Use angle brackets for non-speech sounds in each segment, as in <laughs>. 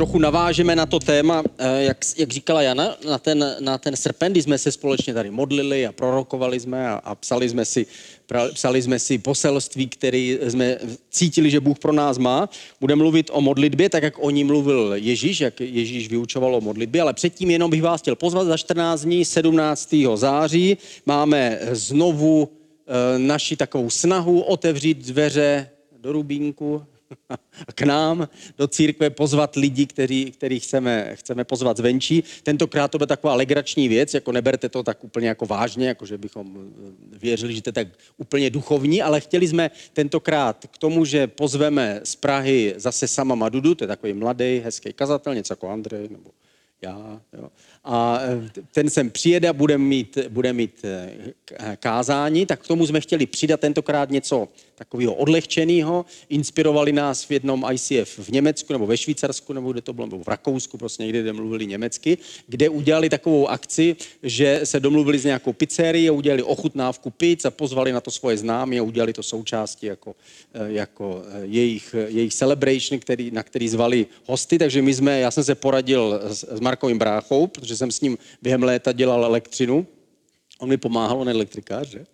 Trochu navážeme na to téma, eh, jak, jak říkala Jana, na ten, na ten srpen, kdy jsme se společně tady modlili a prorokovali jsme a, a psali, jsme si, psali jsme si poselství, které jsme cítili, že Bůh pro nás má. Budeme mluvit o modlitbě, tak jak o ní mluvil Ježíš, jak Ježíš vyučoval o modlitbě, ale předtím jenom bych vás chtěl pozvat za 14 dní, 17. září. Máme znovu e, naši takovou snahu otevřít dveře do Rubínku, <laughs> k nám do církve pozvat lidi, který, který chceme, chceme pozvat zvenčí. Tentokrát to bude taková legrační věc, jako neberte to tak úplně jako vážně, jako že bychom eh, věřili, že to je tak úplně duchovní, ale chtěli jsme tentokrát k tomu, že pozveme z Prahy zase sama Madudu, to je takový mladý, hezký kazatel, něco jako Andrej nebo já. Jo. A eh, ten sem přijede a bude mít, bude mít eh, kázání, tak k tomu jsme chtěli přidat tentokrát něco takového odlehčeného. Inspirovali nás v jednom ICF v Německu nebo ve Švýcarsku, nebo kde to bylo, nebo v Rakousku, prostě někde, kde mluvili německy, kde udělali takovou akci, že se domluvili s nějakou pizzerií a udělali ochutnávku pizz a pozvali na to svoje známy a udělali to součástí jako, eh, jako eh, jejich, jejich celebration, který, na který zvali hosty. Takže my jsme, já jsem se poradil s, s Markovým bráchou, protože jsem s ním během léta dělal elektřinu. On mi pomáhal, on je elektrikář, že?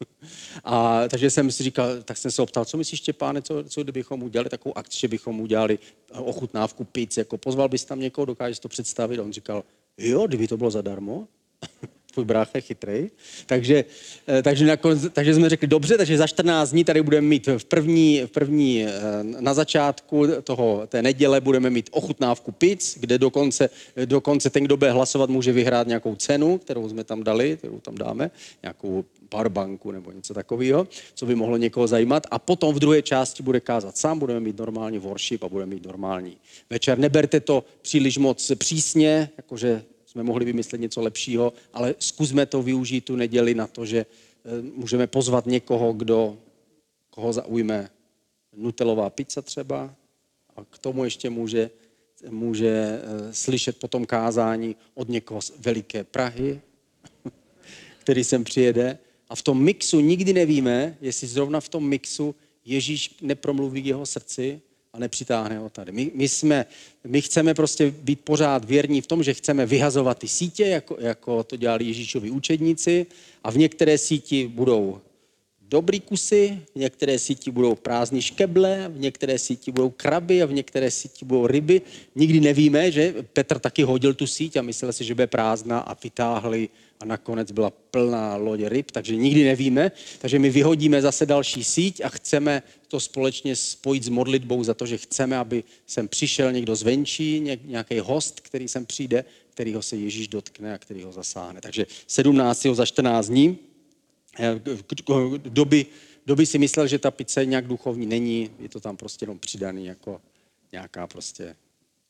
<laughs> A takže jsem si říkal, tak jsem se optal, co myslíš, Štěpáne, co, co kdybychom udělali takovou akci, že bychom udělali ochutnávku pizzy, jako pozval bys tam někoho, dokážeš to představit? A on říkal, jo, kdyby to bylo zadarmo. <laughs> tvůj brácha je chytrý. Takže, eh, takže, nakonec, takže jsme řekli, dobře, takže za 14 dní tady budeme mít v první, v první eh, na začátku toho, té neděle budeme mít ochutnávku pizz, kde dokonce, dokonce ten, kdo bude hlasovat, může vyhrát nějakou cenu, kterou jsme tam dali, kterou tam dáme, nějakou powerbanku nebo něco takového, co by mohlo někoho zajímat. A potom v druhé části bude kázat sám, budeme mít normální worship a budeme mít normální večer. Neberte to příliš moc přísně, jakože jsme mohli vymyslet něco lepšího, ale zkusme to využít tu neděli na to, že eh, můžeme pozvat někoho, kdo, koho zaujme nutelová pizza třeba a k tomu ještě může, může eh, slyšet potom kázání od někoho z veliké Prahy, <laughs> který sem přijede. A v tom mixu nikdy nevíme, jestli zrovna v tom mixu Ježíš nepromluví jeho srdci, a nepřitáhne ho tady. My, my, jsme, my chceme prostě být pořád věrní v tom, že chceme vyhazovat ty sítě, jako, jako to dělali Ježíšovi učedníci a v některé síti budou dobrý kusy, v některé síti budou prázdní škeble, v některé síti budou kraby a v některé síti budou ryby. Nikdy nevíme, že Petr taky hodil tu síť a myslel si, že bude prázdná a vytáhli a nakonec byla plná loď ryb, takže nikdy nevíme. Takže my vyhodíme zase další síť a chceme to společně spojit s modlitbou za to, že chceme, aby sem přišel někdo zvenčí, nějaký host, který sem přijde, kterýho se Ježíš dotkne a který ho zasáhne. Takže 17. za 14 dní. Eh, doby, doby si myslel, že ta pizza nějak duchovní není, je to tam prostě jenom přidaný jako nějaká prostě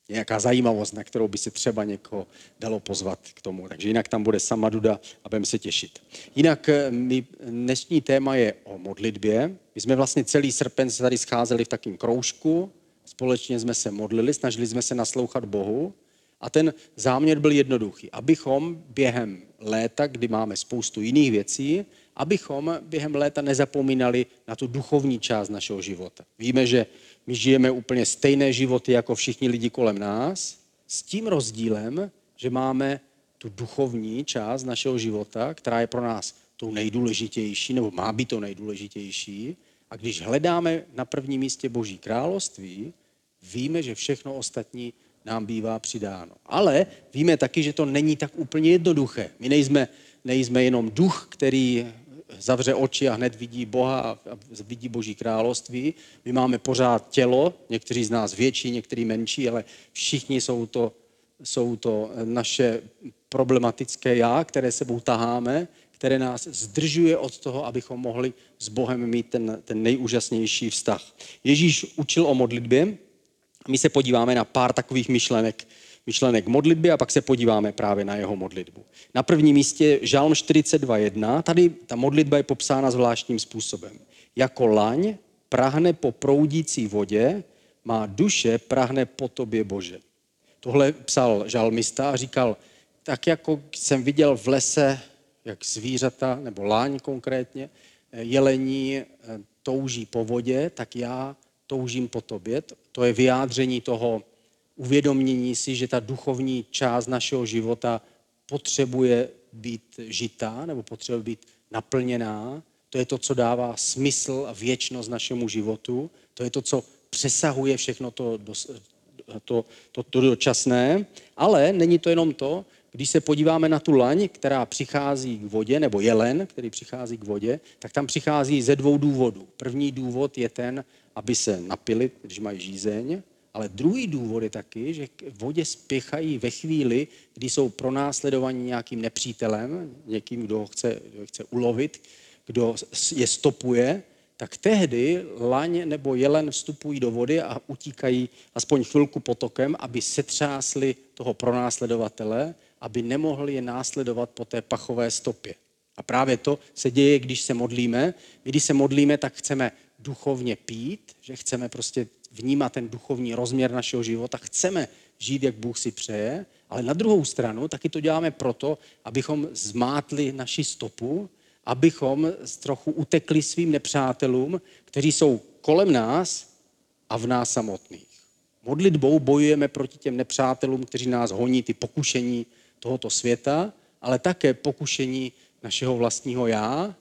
nějaká zajímavost, na kterou by si třeba někoho dalo pozvat k tomu. Takže jinak tam bude sama Duda a budeme se těšit. Jinak eh, my, dnešní téma je o modlitbě. My jsme vlastně celý srpen se tady scházeli v takém kroužku, společně jsme se modlili, snažili jsme se naslouchat Bohu a ten záměr byl jednoduchý, abychom během léta, kdy máme spoustu jiných věcí, abychom během léta nezapomínali na tu duchovní část našeho života. Víme, že my žijeme úplně stejné životy jako všichni lidi kolem nás, s tím rozdílem, že máme tu duchovní část našeho života, která je pro nás tou nejdůležitější, nebo má být to nejdůležitější. A když hledáme na prvním místě Boží království, víme, že všechno ostatní nám bývá přidáno. Ale víme taky, že to není tak úplně jednoduché. My nejsme, nejsme jenom duch, který zavře oči a hned vidí Boha a vidí Boží království. My máme pořád tělo, někteří z nás větší, někteří menší, ale všichni jsou to, jsou to naše problematické já, které sebou taháme, které nás zdržuje od toho, abychom mohli s Bohem mít ten, ten nejúžasnější vztah. Ježíš učil o modlitbě. My se podíváme na pár takových myšlenek myšlenek modlitby a pak se podíváme právě na jeho modlitbu. Na prvním místě Žálm 42.1. Tady ta modlitba je popsána zvláštním způsobem. Jako laň prahne po proudící vodě, má duše prahne po tobě, Bože. Tohle psal žalmista a říkal, tak jako jsem viděl v lese, jak zvířata, nebo láň konkrétně, jelení eh, touží po vodě, tak já toužím po tobě. To je vyjádření toho uvědomění si, že ta duchovní část našeho života potřebuje být žitá nebo potřebuje být naplněná. To je to, co dává smysl a věčnost našemu životu. To je to, co přesahuje všechno to, to, to, to dočasné. Ale není to jenom to, když se podíváme na tu laň, která přichází k vodě, nebo jelen, který přichází k vodě, tak tam přichází ze dvou důvodů. První důvod je ten, aby se napili, když mají žízeň, ale druhý důvod je taky, že k vodě spěchají ve chvíli, kdy jsou pronásledovaní nějakým nepřítelem, někým, kdo ho chce, kdo chce ulovit, kdo je stopuje, tak tehdy laň nebo jelen vstupují do vody a utíkají aspoň chvilku potokem, aby setřásli toho pronásledovatele, aby nemohli je následovat po té pachové stopě. A právě to se děje, když se modlíme. Když se modlíme, tak chceme duchovně pít, že chceme prostě vnímat ten duchovní rozměr našeho života, chceme žít, jak Bůh si přeje, ale na druhou stranu taky to děláme proto, abychom zmátli naši stopu, abychom trochu utekli svým nepřátelům, kteří jsou kolem nás a v nás samotných. Modlitbou bojujeme proti těm nepřátelům, kteří nás honí, ty pokušení tohoto světa, ale také pokušení našeho vlastního já.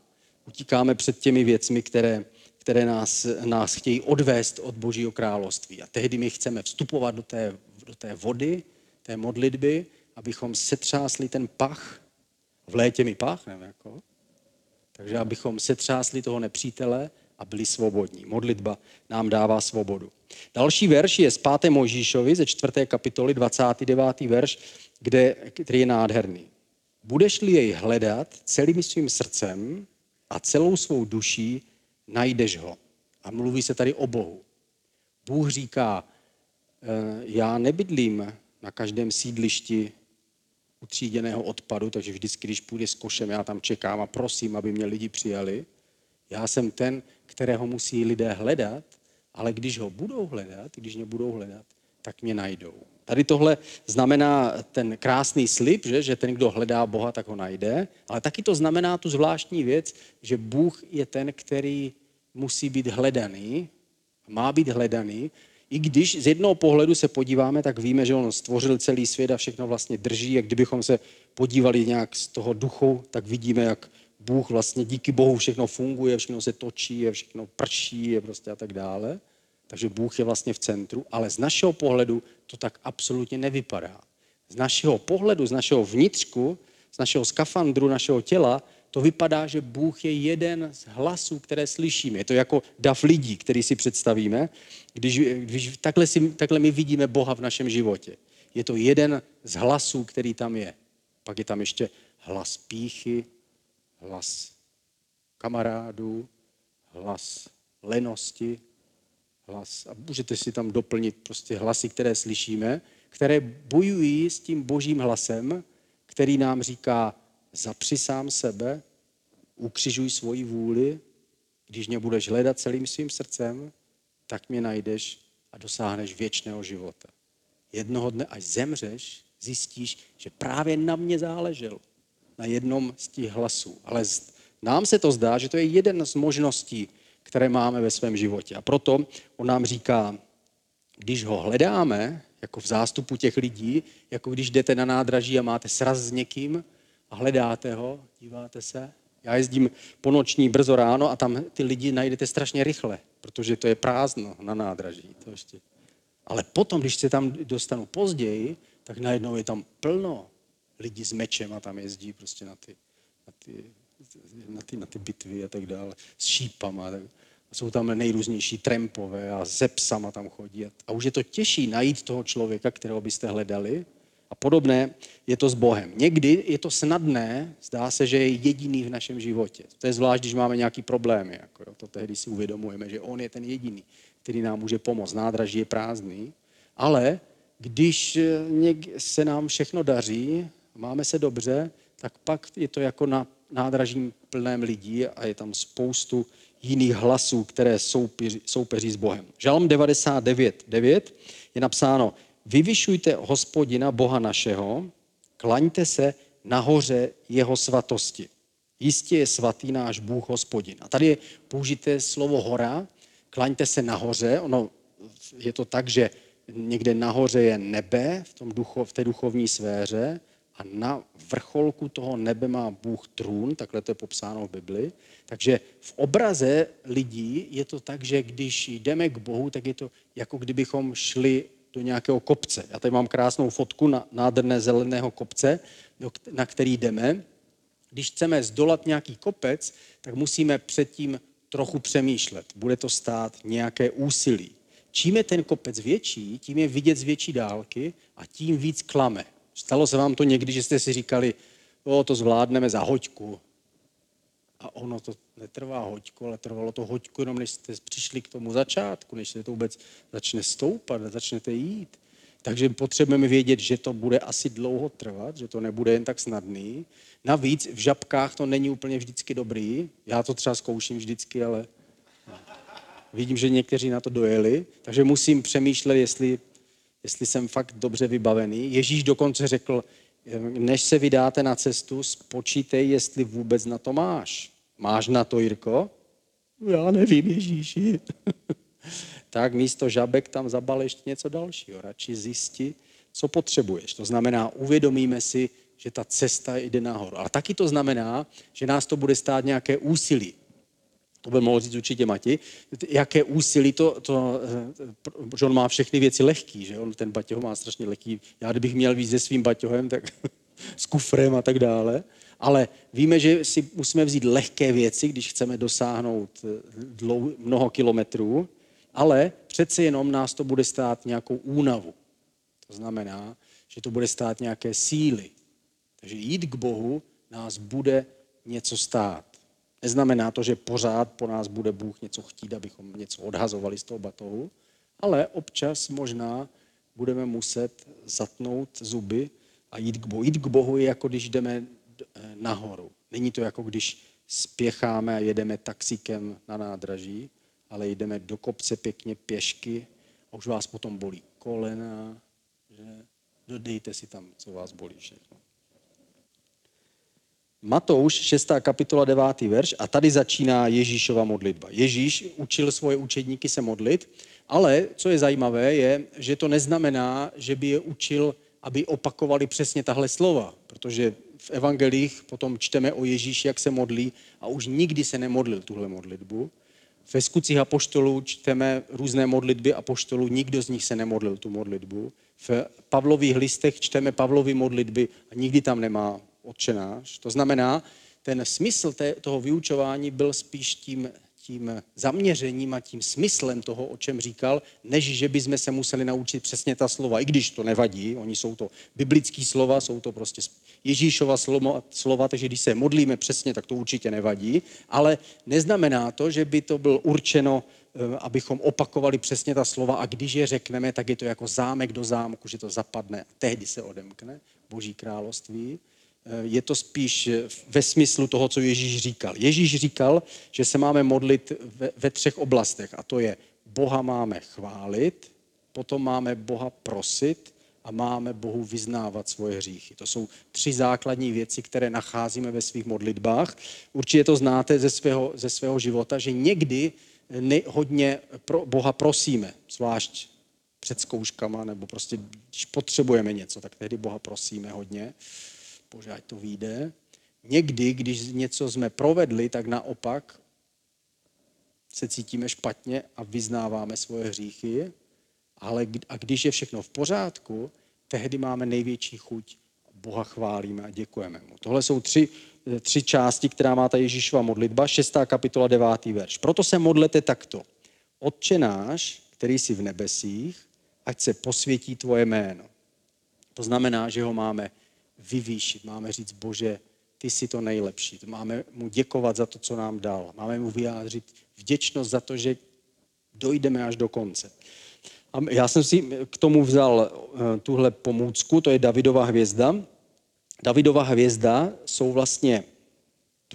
Utíkáme před těmi věcmi, které které nás, nás chtějí odvést od Božího království. A tehdy my chceme vstupovat do té, do té vody, té modlitby, abychom setřásli ten pach. V létě mi pach, nevím jako. Takže abychom setřásli toho nepřítele a byli svobodní. Modlitba nám dává svobodu. Další verš je z 5. Možíšovi ze 4. kapitoly 29. verš, kde, který je nádherný. Budeš-li jej hledat celým svým srdcem a celou svou duší, najdeš ho. A mluví se tady o Bohu. Bůh říká, eh, já nebydlím na každém sídlišti utříděného odpadu, takže vždycky, když půjde s košem, já tam čekám a prosím, aby mě lidi přijali. Já jsem ten, kterého musí lidé hledat, ale když ho budou hledat, když mě budou hledat, tak mě najdou. Tady tohle znamená ten krásný slib, že, že ten, kdo hledá Boha, tak ho najde, ale taky to znamená tu zvláštní věc, že Bůh je ten, který musí být hledaný, má být hledaný, i když z jednoho pohledu se podíváme, tak víme, že on stvořil celý svět a všechno vlastně drží. A kdybychom se podívali nějak z toho duchu, tak vidíme, jak Bůh vlastně díky Bohu všechno funguje, všechno se točí, všechno prší je prostě a tak dále. Takže Bůh je vlastně v centru, ale z našeho pohledu to tak absolutně nevypadá. Z našeho pohledu, z našeho vnitřku, z našeho skafandru, našeho těla, to vypadá, že Bůh je jeden z hlasů, které slyšíme. Je to jako dav lidí, který si představíme, když, když takhle, si, takhle my vidíme Boha v našem životě. Je to jeden z hlasů, který tam je. Pak je tam ještě hlas píchy, hlas kamarádů, hlas lenosti, hlas. A můžete si tam doplnit prostě hlasy, které slyšíme, které bojují s tím božím hlasem, který nám říká, zapři sám sebe, ukřižuj svoji vůli, když mě budeš hledat celým svým srdcem, tak mě najdeš a dosáhneš věčného života. Jednoho dne, až zemřeš, zjistíš, že právě na mě záležel. Na jednom z těch hlasů. Ale nám se to zdá, že to je jeden z možností, které máme ve svém životě. A proto on nám říká, když ho hledáme, jako v zástupu těch lidí, jako když jdete na nádraží a máte sraz s někým a hledáte ho, díváte se. Já jezdím po noční brzo ráno a tam ty lidi najdete strašně rychle, protože to je prázdno na nádraží. To ještě. Ale potom, když se tam dostanu později, tak najednou je tam plno lidí s mečem a tam jezdí prostě na ty, na ty, na ty, na ty bitvy a tak dále, s šípama. Tak, jsou tam nejrůznější trampové a se psama tam chodí. A už je to těžší najít toho člověka, kterého byste hledali. A podobné je to s Bohem. Někdy je to snadné, zdá se, že je jediný v našem životě. To je zvlášť, když máme nějaký problémy. Jako jo, to tehdy si uvědomujeme, že on je ten jediný, který nám může pomoct. Nádraží je prázdný. Ale když eh, se nám všechno daří, máme se dobře, tak pak je to jako na nádražím plném lidí a je tam spoustu jiných hlasů, které soupeří, soupeří s Bohem. Žalm 99, 9 je napsáno, vyvyšujte hospodina Boha našeho, klaňte se nahoře jeho svatosti. Jistě je svatý náš Bůh hospodin. A tady je použité slovo hora, klaňte se nahoře, ono je to tak, že někde nahoře je nebe v, tom ducho, v té duchovní sféře a na vrcholku toho nebe má Bůh trůn, takhle to je popsáno v Bibli. Takže v obraze lidí je to tak, že když jdeme k Bohu, tak je to jako kdybychom šli do nějakého kopce. Já tady mám krásnou fotku na nádherné zeleného kopce, na který jdeme. Když chceme zdolat nějaký kopec, tak musíme předtím trochu přemýšlet. Bude to stát nějaké úsilí. Čím je ten kopec větší, tím je vidět z větší dálky a tím víc klame. Stalo se vám to někdy, že jste si říkali, o, to zvládneme za hoďku. A ono to netrvá hoďku, ale trvalo to hoďku, jenom než jste přišli k tomu začátku, než se to vůbec začne stoupat, začnete jít. Takže potřebujeme vědět, že to bude asi dlouho trvat, že to nebude jen tak snadný. Navíc v žabkách to není úplně vždycky dobrý. Já to třeba zkouším vždycky, ale vidím, že někteří na to dojeli, takže musím přemýšlet, jestli, jestli jsem fakt dobře vybavený. Ježíš dokonce řekl, než se vydáte na cestu, spočítej, jestli vůbec na to máš. Máš na to, Jirko? Já nevím, Ježíši. <laughs> tak místo žabek tam zabal ještě něco dalšího. Radši zjisti, co potřebuješ. To znamená, uvědomíme si, že ta cesta jde nahoru. Ale taky to znamená, že nás to bude stát nějaké úsilí. To by mohl říct určitě Mati. Jaké úsilí to, to eh, že on má všechny věci lehký, že on ten baťoh má strašně lehký. Já kdybych měl víc se svým baťohem, tak <laughs> s kufrem a tak dále. Ale víme, že si musíme vzít lehké věci, když chceme dosáhnout eh, dlou, mnoho kilometrů, ale přece jenom nás to bude stát nějakou únavu. To znamená, že to bude stát nějaké síly. Takže jít k Bohu nás bude něco stát. Neznamená to, že pořád po nás bude Bůh něco chtít, abychom něco odhazovali z toho batohu, ale občas možná budeme muset zatnout zuby a jít k Bohu. Jít k Bohu je jako když jdeme eh, nahoru. Není to jako když spěcháme a jedeme taxíkem na nádraží, ale jdeme do kopce pěkně pěšky a už vás potom bolí kolena, že dodejte si tam, co vás bolí všechno. Matouš, 6. kapitola, 9. verš a tady začíná Ježíšova modlitba. Ježíš učil svoje učedníky se modlit, ale co je zajímavé, je, že to neznamená, že by je učil, aby opakovali přesně tahle slova, protože v evangelích potom čteme o Ježíši, jak se modlí a už nikdy se nemodlil tuhle modlitbu. Ve skutcích apoštolů čteme různé modlitby apoštolů, nikdo z nich se nemodlil tu modlitbu. V Pavlových listech čteme Pavlovy modlitby a nikdy tam nemá odčenáš. To znamená, ten smysl té, toho vyučování byl spíš tím, tím zaměřením a tím smyslem toho, o čem říkal, než že bychom se museli naučit přesně ta slova, i když to nevadí, oni jsou to biblické slova, jsou to prostě Ježíšova slova, slova, takže když se modlíme přesně, tak to určitě nevadí, ale neznamená to, že by to bylo určeno, eh, abychom opakovali přesně ta slova a když je řekneme, tak je to jako zámek do zámku, že to zapadne tehdy se odemkne Boží království je to spíš ve smyslu toho, co Ježíš říkal. Ježíš říkal, že se máme modlit ve, ve třech oblastech a to je Boha máme chválit, potom máme Boha prosit a máme Bohu vyznávat svoje hříchy. To jsou tři základní věci, které nacházíme ve svých modlitbách. Určitě to znáte ze svého, ze svého života, že někdy ne, hodně pro Boha prosíme, zvlášť před zkouškama, nebo prostě, když potřebujeme něco, tak tehdy Boha prosíme hodně. Ať to vyjde. Někdy, když něco jsme provedli, tak naopak se cítíme špatně a vyznáváme svoje hříchy, ale a když je všechno v pořádku, tehdy máme největší chuť, Boha chválíme a děkujeme mu. Tohle jsou tři, tři části, která má ta Ježíšova modlitba, 6. kapitola, 9. verš. Proto se modlete takto. Otče náš, který jsi v nebesích, ať se posvětí tvoje jméno. To znamená, že ho máme vyvýšit. Máme říct, Bože, ty jsi to nejlepší. Máme mu děkovat za to, co nám dal. Máme mu vyjádřit vděčnost za to, že dojdeme až do konce. A já jsem si k tomu vzal eh, tuhle pomůcku, to je Davidova hvězda. Davidova hvězda jsou vlastně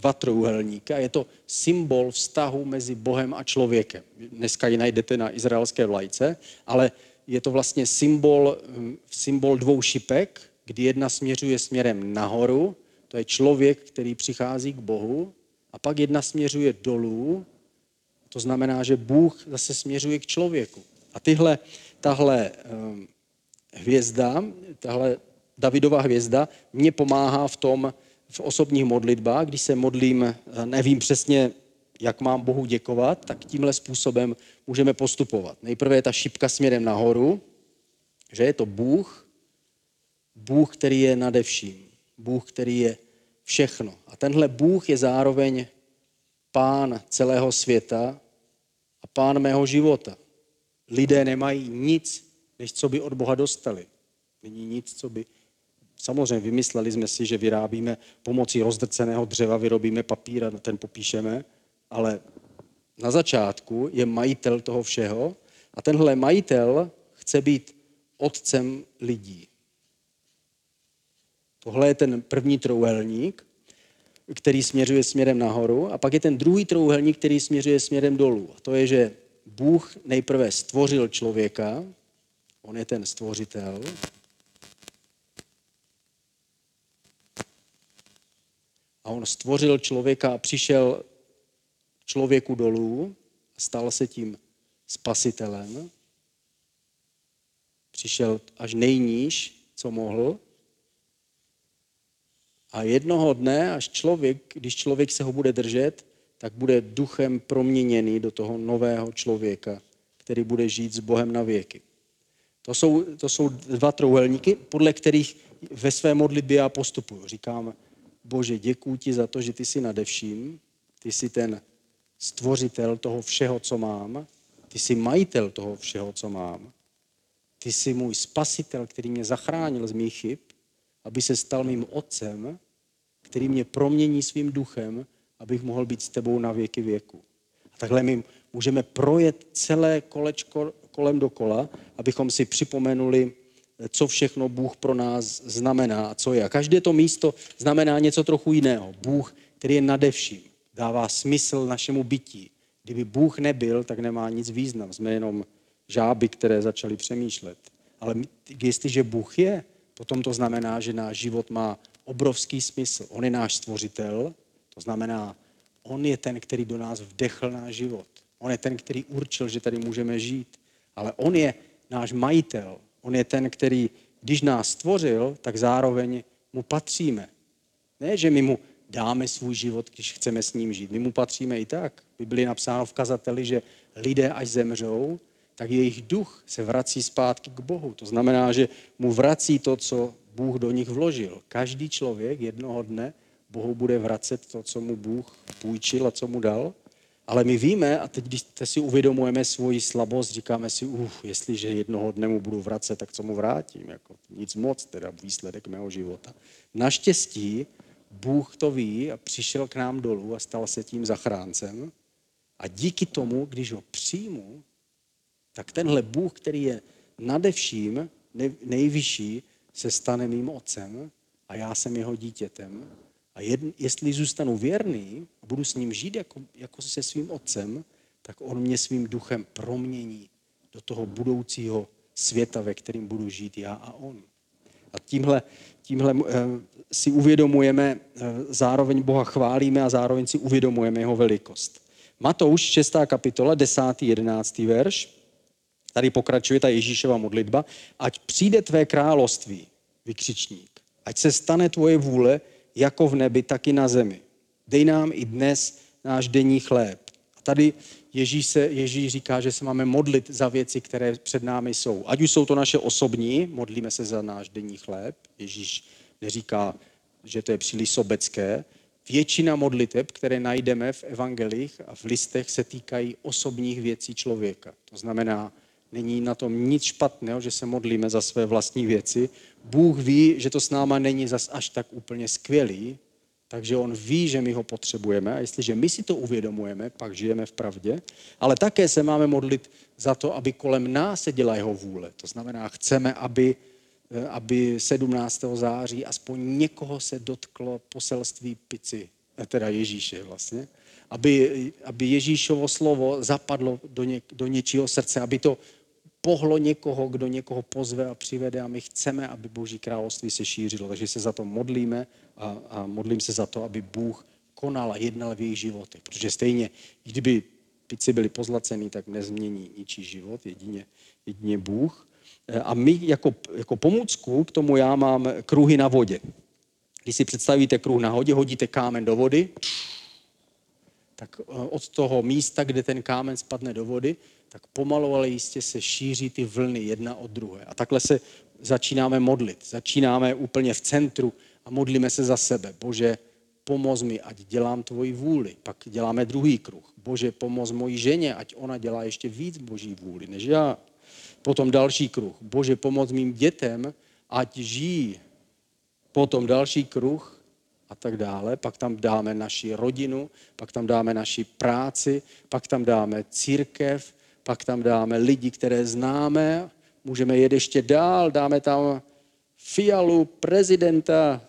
dva trojuhelníky a je to symbol vztahu mezi Bohem a člověkem. Dneska ji najdete na izraelské vlajce, ale je to vlastně symbol, hm, symbol dvou šipek, kdy jedna směřuje směrem nahoru, to je člověk, který přichází k Bohu, a pak jedna směřuje dolů, to znamená, že Bůh zase směřuje k člověku. A tyhle, tahle um, hvězda, tahle Davidova hvězda mě pomáhá v tom, v osobních modlitbách, když se modlím, nevím přesně, jak mám Bohu děkovat, tak tímhle způsobem můžeme postupovat. Nejprve je ta šipka směrem nahoru, že je to Bůh, Bůh, který je nade vším, Bůh, který je všechno. A tenhle Bůh je zároveň pán celého světa a pán mého života. Lidé nemají nic, než co by od Boha dostali. Není nic, co by... Samozřejmě vymysleli jsme si, že vyrábíme pomocí rozdrceného dřeva, vyrobíme papír a ten popíšeme, ale na začátku je majitel toho všeho a tenhle majitel chce být otcem lidí. Tohle je ten první trouhelník, který směřuje směrem nahoru a pak je ten druhý trouhelník, který směřuje směrem dolů. A to je, že Bůh nejprve stvořil člověka, on je ten stvořitel, a on stvořil člověka a přišel člověku dolů stal se tím spasitelem. Přišel až nejníž, co mohl. A jednoho dne, až člověk, když člověk se ho bude držet, tak bude duchem proměněný do toho nového člověka, který bude žít s Bohem na věky. To jsou, to jsou dva trouhelníky, podle kterých ve své modlitbě já postupuju. Říkám, Bože, děkuji ti za to, že ty jsi nadevším, ty jsi ten stvořitel toho všeho, co mám, ty jsi majitel toho všeho, co mám, ty jsi můj spasitel, který mě zachránil z mých chyb, aby se stal mým otcem, který mě promění svým duchem, abych mohl být s tebou na věky věku. A takhle my můžeme projet celé kolečko kolem dokola, abychom si připomenuli, co všechno Bůh pro nás znamená a co je. A každé to místo znamená něco trochu jiného. Bůh, který je nadevším, dává smysl našemu bytí. Kdyby Bůh nebyl, tak nemá nic význam. Jsme jenom žáby, které začaly přemýšlet. Ale jestliže Bůh je, potom to znamená, že náš život má obrovský smysl. On je náš stvořitel, to znamená, on je ten, který do nás vdechl náš život. On je ten, který určil, že tady můžeme žít. Ale on je náš majitel. On je ten, který, když nás stvořil, tak zároveň mu patříme. Ne, že my mu dáme svůj život, když chceme s ním žít. My mu patříme i tak. Bibli napsáno v kazateli, že lidé, až zemřou, tak jejich duch se vrací zpátky k Bohu. To znamená, že mu vrací to, co Bůh do nich vložil. Každý člověk jednoho dne Bohu bude vracet to, co mu Bůh půjčil a co mu dal. Ale my víme, a teď, když si uvědomujeme svoji slabost, říkáme si, uf, jestliže jednoho dne mu budu vracet, tak co mu vrátím? Jako, nic moc, teda výsledek mého života. Naštěstí Bůh to ví a přišel k nám dolů a stal se tím zachráncem. A díky tomu, když ho přijmu, tak tenhle Bůh, který je nade vším, nejvyšší, se stane mým otcem a já jsem jeho dítětem. A jedn, jestli zůstanu věrný a budu s ním žít jako, jako se svým otcem, tak on mě svým duchem promění do toho budoucího světa, ve kterým budu žít já a on. A tímhle, tímhle uh, si uvědomujeme, uh, zároveň Boha chválíme a zároveň si uvědomujeme jeho velikost. Matouš, 6. kapitola, 10. 11. verš. Tady pokračuje ta Ježíšova modlitba. Ať přijde tvé království, vykřičník. Ať se stane tvoje vůle, jako v nebi, tak i na zemi. Dej nám i dnes náš denní chléb. A tady Ježíš, se, Ježíš říká, že se máme modlit za věci, které před námi jsou. Ať už jsou to naše osobní, modlíme se za náš denní chléb. Ježíš neříká, že to je příliš sobecké. Většina modliteb, které najdeme v evangelích a v listech, se týkají osobních věcí člověka. To znamená, není na tom nic špatného, že se modlíme za své vlastní věci. Bůh ví, že to s náma není zas až tak úplně skvělý, takže on ví, že my ho potřebujeme a jestliže my si to uvědomujeme, pak žijeme v pravdě, ale také se máme modlit za to, aby kolem nás se děla jeho vůle. To znamená, chceme, aby, eh, aby 17. září aspoň někoho se dotklo poselství pici, eh, teda Ježíše vlastně, aby, aby Ježíšovo slovo zapadlo do, ně, do něčího srdce, aby to pohlo někoho, kdo někoho pozve a přivede a my chceme, aby Boží království se šířilo. Takže se za to modlíme a, a modlím se za to, aby Bůh konal a jednal v jejich životech. Protože stejně, kdyby pici byli pozlacený, tak nezmění ničí život, jedině, jedině Bůh. A my jako, jako pomůcku k tomu já mám kruhy na vodě. Když si představíte kruh na vodě, hodíte kámen do vody, tak eh, od toho místa, kde ten kámen spadne do vody, tak pomalu, ale jistě se šíří ty vlny jedna od druhé. A takhle se začínáme modlit. Začínáme úplně v centru a modlíme se za sebe. Bože, pomoz mi, ať dělám tvoji vůli. Pak děláme druhý kruh. Bože, pomoz mojí ženě, ať ona dělá ještě víc boží vůli než já. Potom další kruh. Bože, pomoz mým dětem, ať žijí. Potom další kruh a tak dále. Pak tam dáme naši rodinu, pak tam dáme naši práci, pak tam dáme církev, pak tam dáme lidi, které známe, můžeme jet ještě dál, dáme tam Fialu, prezidenta,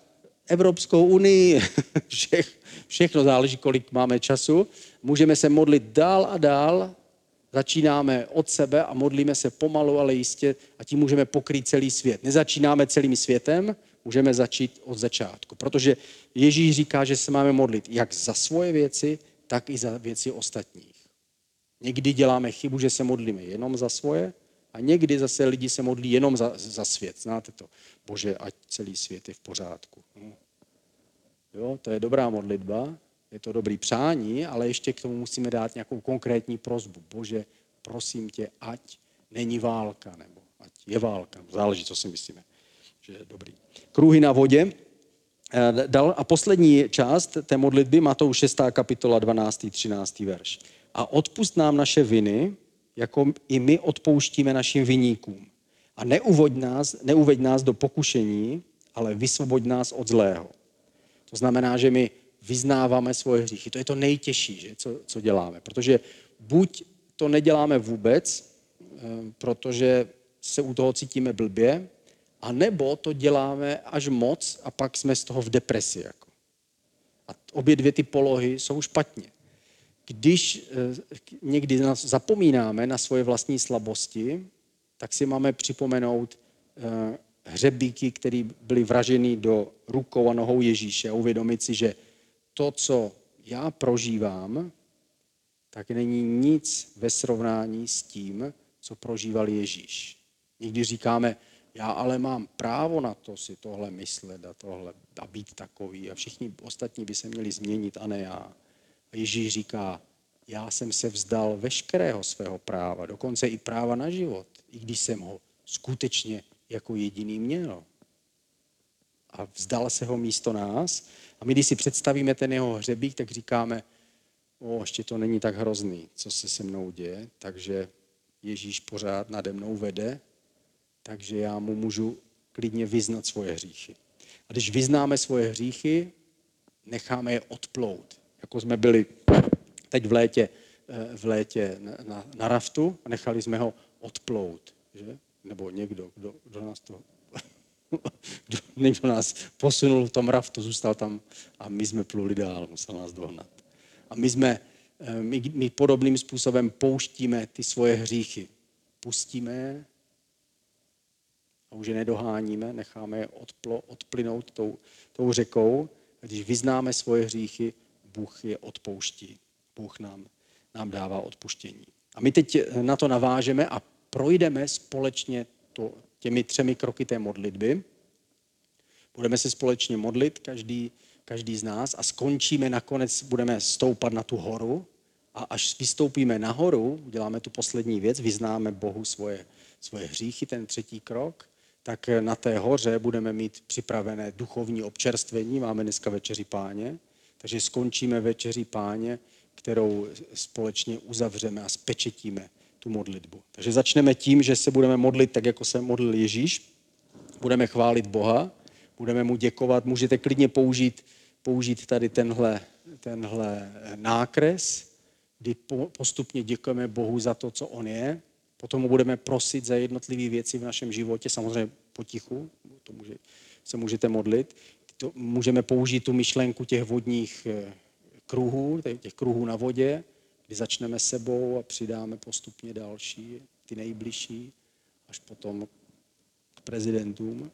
Evropskou unii, <laughs> všech, všechno záleží, kolik máme času. Můžeme se modlit dál a dál, začínáme od sebe a modlíme se pomalu, ale jistě a tím můžeme pokrýt celý svět. Nezačínáme celým světem, můžeme začít od začátku, protože Ježíš říká, že se máme modlit jak za svoje věci, tak i za věci ostatních. Někdy děláme chybu, že se modlíme jenom za svoje a někdy zase lidi se modlí jenom za, za svět. Znáte to? Bože, ať celý svět je v pořádku. Jo, to je dobrá modlitba, je to dobrý přání, ale ještě k tomu musíme dát nějakou konkrétní prozbu. Bože, prosím tě, ať není válka, nebo ať je válka. Záleží, co si myslíme, že je dobrý. Kruhy na vodě. Eh, a poslední část té modlitby, Matouš 6. kapitola 12. 13. verš a odpust nám naše viny, jako i my odpouštíme našim viníkům. A neuvoď nás, neuveď nás do pokušení, ale vysvoboď nás od zlého. To znamená, že my vyznáváme svoje hříchy. To je to nejtěžší, že, co, co děláme. Protože buď to neděláme vůbec, eh, protože se u toho cítíme blbě, a nebo to děláme až moc a pak jsme z toho v depresi. Jako. A obě dvě ty polohy jsou špatně když eh, někdy zapomínáme na svoje vlastní slabosti, tak si máme připomenout eh, hřebíky, které byly vraženy do rukou a nohou Ježíše a uvědomit si, že to, co já prožívám, tak není nic ve srovnání s tím, co prožíval Ježíš. Někdy říkáme, já ale mám právo na to si tohle myslet a tohle a být takový a všichni ostatní by se měli změnit a ne já. A Ježíš říká, já jsem se vzdal veškerého svého práva, dokonce i práva na život, i když jsem ho skutečně jako jediný měl. A vzdal se ho místo nás. A my, když si představíme ten jeho hřebík, tak říkáme, o, ještě to není tak hrozný, co se se mnou děje, takže Ježíš pořád nade mnou vede, takže já mu můžu klidně vyznat svoje hříchy. A když vyznáme svoje hříchy, necháme je odplout. Jako jsme byli teď v létě, eh, v létě na, na raftu a nechali jsme ho odplout. Že? Nebo někdo, kdo, kdo nás to <laughs> kdo, někdo nás posunul v tom raftu, zůstal tam a my jsme pluli dál, musel nás dohnat. A my jsme, eh, my, my podobným způsobem pouštíme ty svoje hříchy. Pustíme a už je nedoháníme, necháme je odplo, odplynout tou, tou řekou. A když vyznáme svoje hříchy, Bůh je odpouští. Bůh nám, nám dává odpuštění. A my teď na to navážeme a projdeme společně to, těmi třemi kroky té modlitby. Budeme se společně modlit, každý, každý z nás, a skončíme nakonec, budeme stoupat na tu horu a až vystoupíme nahoru, uděláme tu poslední věc, vyznáme Bohu svoje, svoje hříchy, ten třetí krok, tak na té hoře budeme mít připravené duchovní občerstvení, máme dneska večeři páně, takže skončíme večeři páně kterou společně uzavřeme a spečetíme tu modlitbu. Takže začneme tím, že se budeme modlit tak, jako se modlil Ježíš. Budeme chválit Boha, budeme mu děkovat. Můžete klidně použít použít tady tenhle, tenhle nákres, kdy postupně děkujeme Bohu za to, co On je. Potom mu budeme prosit za jednotlivé věci v našem životě, samozřejmě potichu, to může, se můžete modlit. To, můžeme použít tu myšlenku těch vodních eh, kruhů, těch kruhů na vodě, kdy začneme sebou a přidáme postupně další, ty nejbližší, až potom k prezidentům.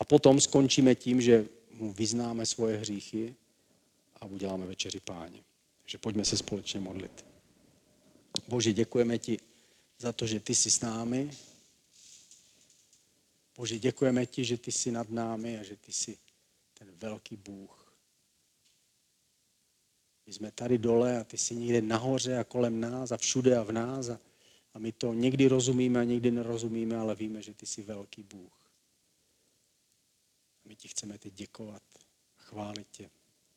A potom skončíme tím, že mu vyznáme svoje hříchy a uděláme večeři páně. Takže pojďme se společně modlit. Bože, děkujeme ti za to, že ty jsi s námi. Bože, děkujeme ti, že ty jsi nad námi a že ty jsi velký Bůh. My jsme tady dole a ty jsi někde nahoře a kolem nás a všude a v nás a, a my to někdy rozumíme a někdy nerozumíme, ale víme, že ty jsi velký Bůh. A my ti chceme teď děkovat a chválit tě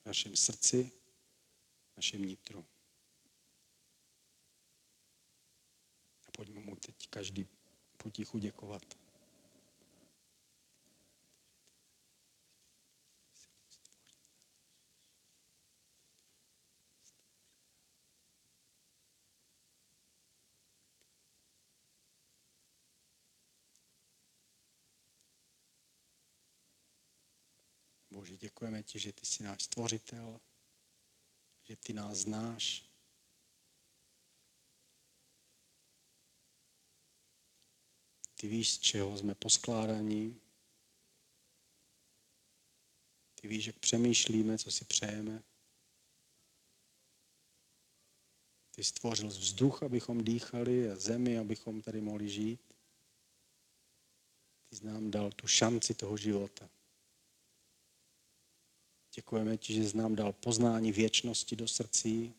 v našem srdci, v našem nitru. A pojďme mu teď každý potichu děkovat. Bože, děkujeme ti, že ty jsi náš stvořitel, že ty nás znáš. Ty víš, z čeho jsme poskládaní. Ty víš, jak přemýšlíme, co si přejeme. Ty stvořil vzduch, abychom dýchali a zemi, abychom tady mohli žít. Ty jsi nám dal tu šanci toho života. Děkujeme ti, že jsi nám dal poznání věčnosti do srdcí,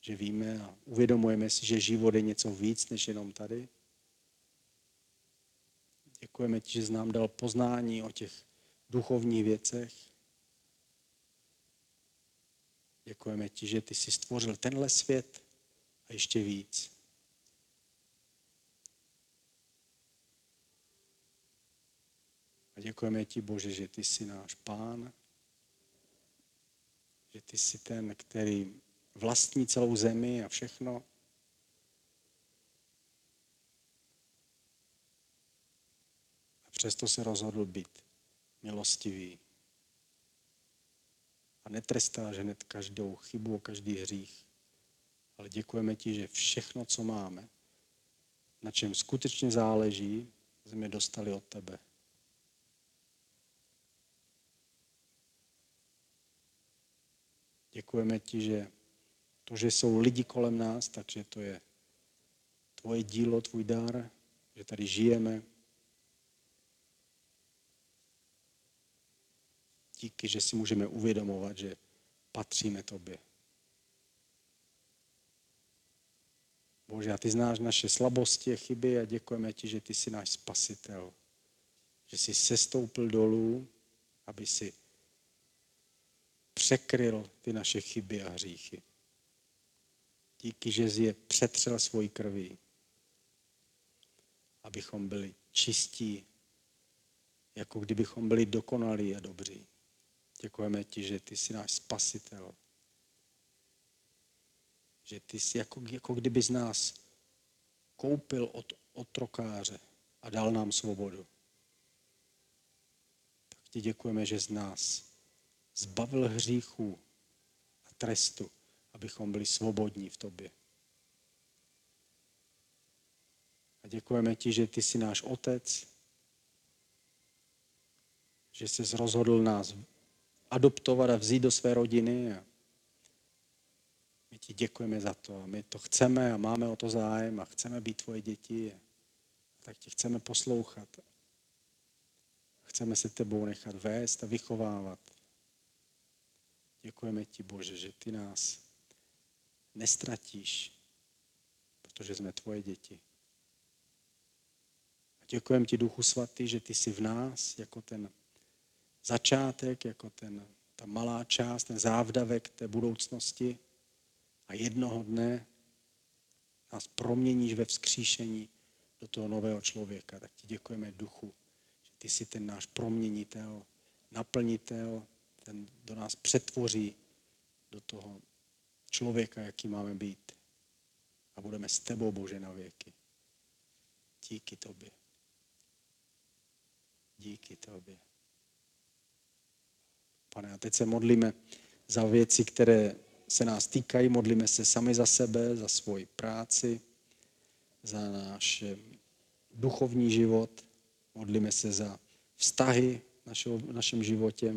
že víme a uvědomujeme si, že život je něco víc než jenom tady. Děkujeme ti, že jsi nám dal poznání o těch duchovních věcech. Děkujeme ti, že ty jsi stvořil tenhle svět a ještě víc. A děkujeme ti, Bože, že ty jsi náš pán, že ty jsi ten, který vlastní celou zemi a všechno. A přesto se rozhodl být milostivý. A netrestáš hned každou chybu, každý hřích. Ale děkujeme ti, že všechno, co máme, na čem skutečně záleží, jsme dostali od tebe. Děkujeme ti, že to, že jsou lidi kolem nás, takže to je tvoje dílo, tvůj dar, že tady žijeme. Díky, že si můžeme uvědomovat, že patříme tobě. Bože, a ty znáš naše slabosti a chyby a děkujeme ti, že ty jsi náš spasitel. Že jsi sestoupil dolů, aby si překryl ty naše chyby a hříchy. Díky, že jsi je přetřel svojí krví, abychom byli čistí, jako kdybychom byli dokonalí a dobří. Děkujeme ti, že ty jsi náš spasitel. Že ty jsi jako, jako kdyby z nás koupil od otrokáře a dal nám svobodu. Tak ti děkujeme, že z nás zbavil hříchů a trestu, abychom byli svobodní v tobě. A děkujeme ti, že ty jsi náš otec, že jsi rozhodl nás adoptovat a vzít do své rodiny. A my ti děkujeme za to. A my to chceme a máme o to zájem a chceme být tvoje děti. A tak tě chceme poslouchat. Chceme se tebou nechat vést a vychovávat. Děkujeme ti, Bože, že ty nás nestratíš, protože jsme tvoje děti. A děkujeme ti, Duchu Svatý, že ty jsi v nás jako ten začátek, jako ten, ta malá část, ten závdavek té budoucnosti a jednoho dne nás proměníš ve vzkříšení do toho nového člověka. Tak ti děkujeme, Duchu, že ty jsi ten náš proměnitel, naplnitel, ten do nás přetvoří do toho člověka, jaký máme být. A budeme s tebou, Bože, na věky. Díky tobě. Díky tobě. Pane, a teď se modlíme za věci, které se nás týkají, modlíme se sami za sebe, za svoji práci, za náš duchovní život, modlíme se za vztahy v našem životě,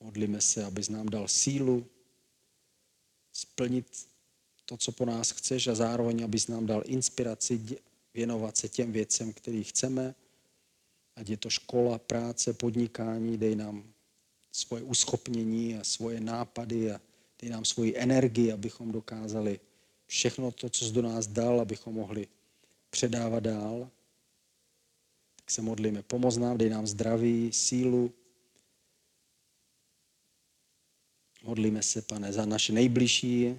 modlíme se, abys nám dal sílu splnit to, co po nás chceš a zároveň, abys nám dal inspiraci věnovat se těm věcem, který chceme, ať je to škola, práce, podnikání, dej nám svoje uschopnění a svoje nápady a dej nám svoji energii, abychom dokázali všechno to, co jsi do nás dal, abychom mohli předávat dál. Tak se modlíme, pomoz nám, dej nám zdraví, sílu. Modlíme se, pane, za naše nejbližší,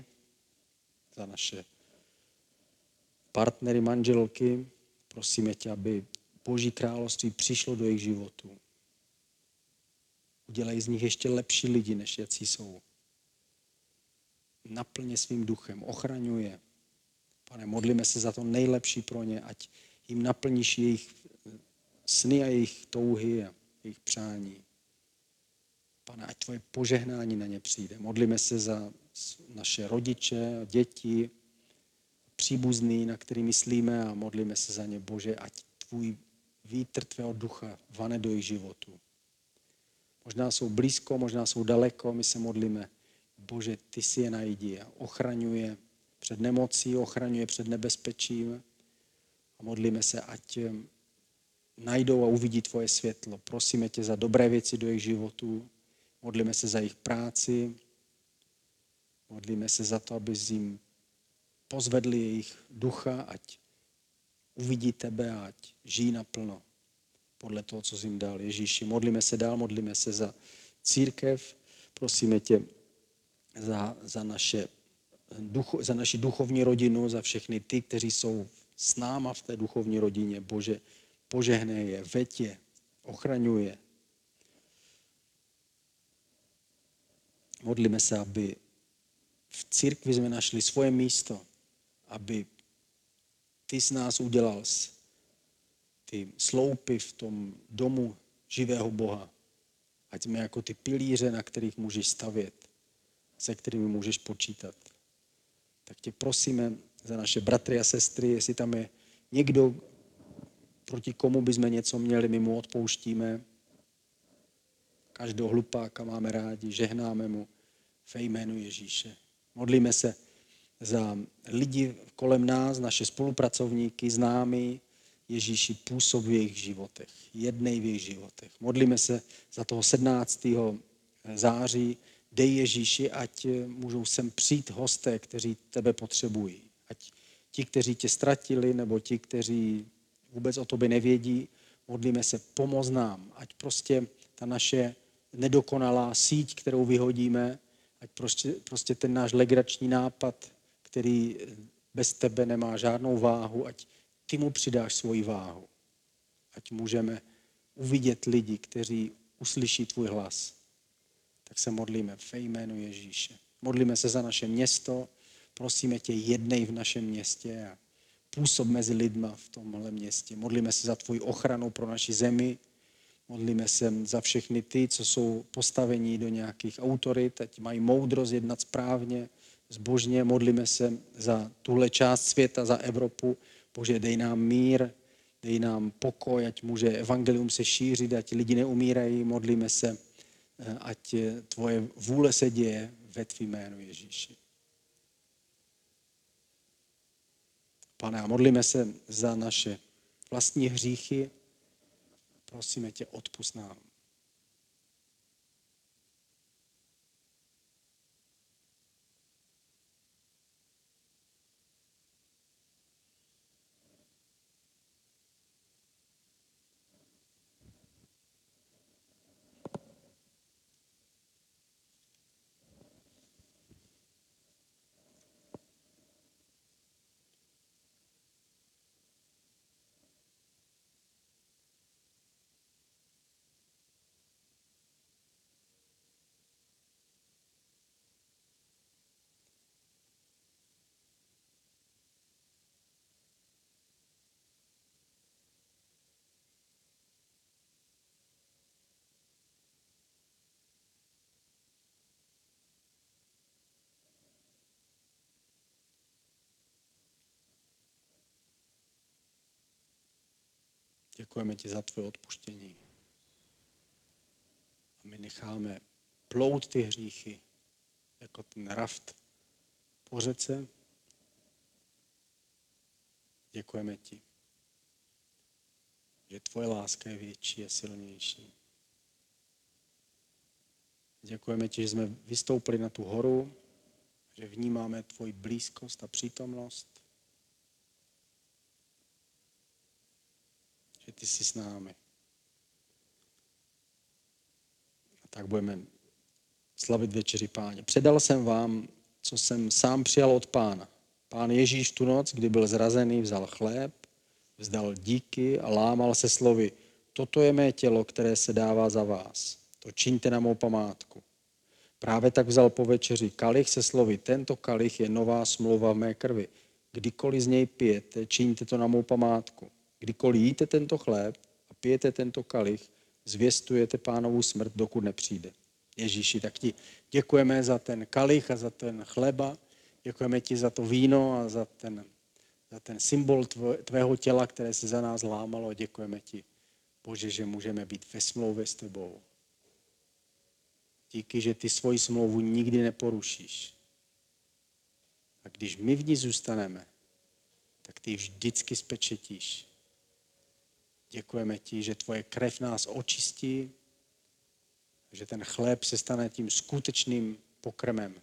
za naše partnery, manželky. Prosíme tě, aby Boží království přišlo do jejich životů. Udělej z nich ještě lepší lidi, než jací jsou. Naplně svým duchem, ochraňuje. Pane, modlíme se za to nejlepší pro ně, ať jim naplníš jejich sny a jejich touhy a jejich přání. Pane, ať tvoje požehnání na ně přijde. Modlíme se za naše rodiče, děti, příbuzný, na který myslíme a modlíme se za ně, Bože, ať tvůj vítr tvého ducha vane do jejich životu. Možná jsou blízko, možná jsou daleko, my se modlíme, Bože, ty si je najdi a ochraňuje před nemocí, ochraňuje před nebezpečím a modlíme se, ať eh, najdou a uvidí tvoje světlo. Prosíme tě za dobré věci do jejich životů, modlíme se za jejich práci, modlíme se za to, aby jim pozvedli jejich ducha, ať uvidí tebe ať žijí naplno podle toho, co jim dal. Ježíši, modlíme se dál, modlíme se za církev, prosíme tě za, za, naše, ducho, za naši duchovní rodinu, za všechny ty, kteří jsou s náma v té duchovní rodině. Bože, požehnej je, veď je, ochraňuje. Modlíme se, aby v církvi jsme našli svoje místo, aby ty z nás udělal ty sloupy v tom domu živého Boha. Ať jsme jako ty pilíře, na kterých můžeš stavět, se kterými můžeš počítat. Tak tě prosíme za naše bratry a sestry, jestli tam je někdo, proti komu bychom něco měli, my mu odpouštíme. Každého hlupáka máme rádi, žehnáme mu ve jménu Ježíše. Modlíme se za lidi kolem nás, naše spolupracovníky, známí, Ježíši působ v jejich životech, jednej v jejich životech. Modlíme se za toho 17. září, dej Ježíši, ať můžou sem přijít hosté, kteří tebe potřebují. Ať ti, kteří tě ztratili, nebo ti, kteří vůbec o tobě nevědí, modlíme se, pomoz nám, ať prostě ta naše nedokonalá síť, kterou vyhodíme, ať prostě, prostě ten náš legrační nápad, který bez tebe nemá žádnou váhu, ať ty mu přidáš svoji váhu. Ať můžeme uvidět lidi, kteří uslyší tvůj hlas. Tak se modlíme ve jménu Ježíše. Modlíme se za naše město, prosíme tě, jednej v našem městě a působ mezi lidma v tomhle městě. Modlíme se za tvoji ochranu pro naši zemi, modlíme se za všechny ty, co jsou postavení do nějakých autorit, ať mají moudrost jednat správně, zbožně. Modlíme se za tuhle část světa, za Evropu, Bože, dej nám mír, dej nám pokoj, ať může evangelium se šířit, ať lidi neumírají, modlíme se, eh, ať tvoje vůle se děje ve tvým jménu Ježíši. Pane, a modlíme se za naše vlastní hříchy. Prosíme tě, odpust nám. Děkujeme ti za tvoje odpuštění. A my necháme plout ty hříchy, jako ten raft po řece. Děkujeme ti, že tvoje láska je větší a silnější. Děkujeme ti, že jsme vystoupili na tu horu, že vnímáme tvoji blízkost a přítomnost. Že ty jsi s námi. A tak budeme slavit večeři páně. Předal jsem vám, co jsem sám přijal od pána. Pán Ježíš tu noc, kdy byl zrazený, vzal chléb, vzdal díky a lámal se slovy. Toto je mé tělo, které se dává za vás. To čiňte na mou památku. Právě tak vzal po večeři kalich se slovy. Tento kalich je nová smlouva v mé krvi. Kdykoliv z něj pijete, čiňte to na mou památku. Kdykoliv jíte tento chléb a pijete tento kalich, zvěstujete pánovu smrt, dokud nepřijde. Ježíši, tak ti děkujeme za ten kalich a za ten chleba, děkujeme ti za to víno a za ten, za ten symbol tvého těla, které se za nás lámalo. Děkujeme ti, Bože, že můžeme být ve smlouvě s tebou. Díky, že ty svoji smlouvu nikdy neporušíš. A když my v ní zůstaneme, tak ty vždycky spečetíš. Děkujeme ti, že tvoje krev nás očistí, že ten chléb se stane tím skutečným pokrmem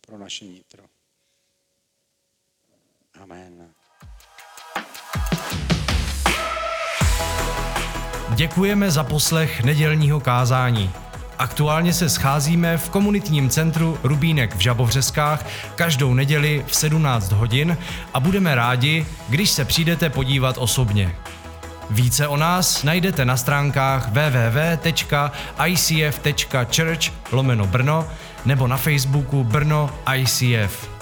pro naše nitro. Amen. Děkujeme za poslech nedělního kázání. Aktuálně se scházíme v komunitním centru Rubínek v Žabovřeskách každou neděli v 17 hodin a budeme rádi, když se přijdete podívat osobně. Více o nás najdete na stránkách www.icf.church lomeno Brno nebo na Facebooku Brno ICF.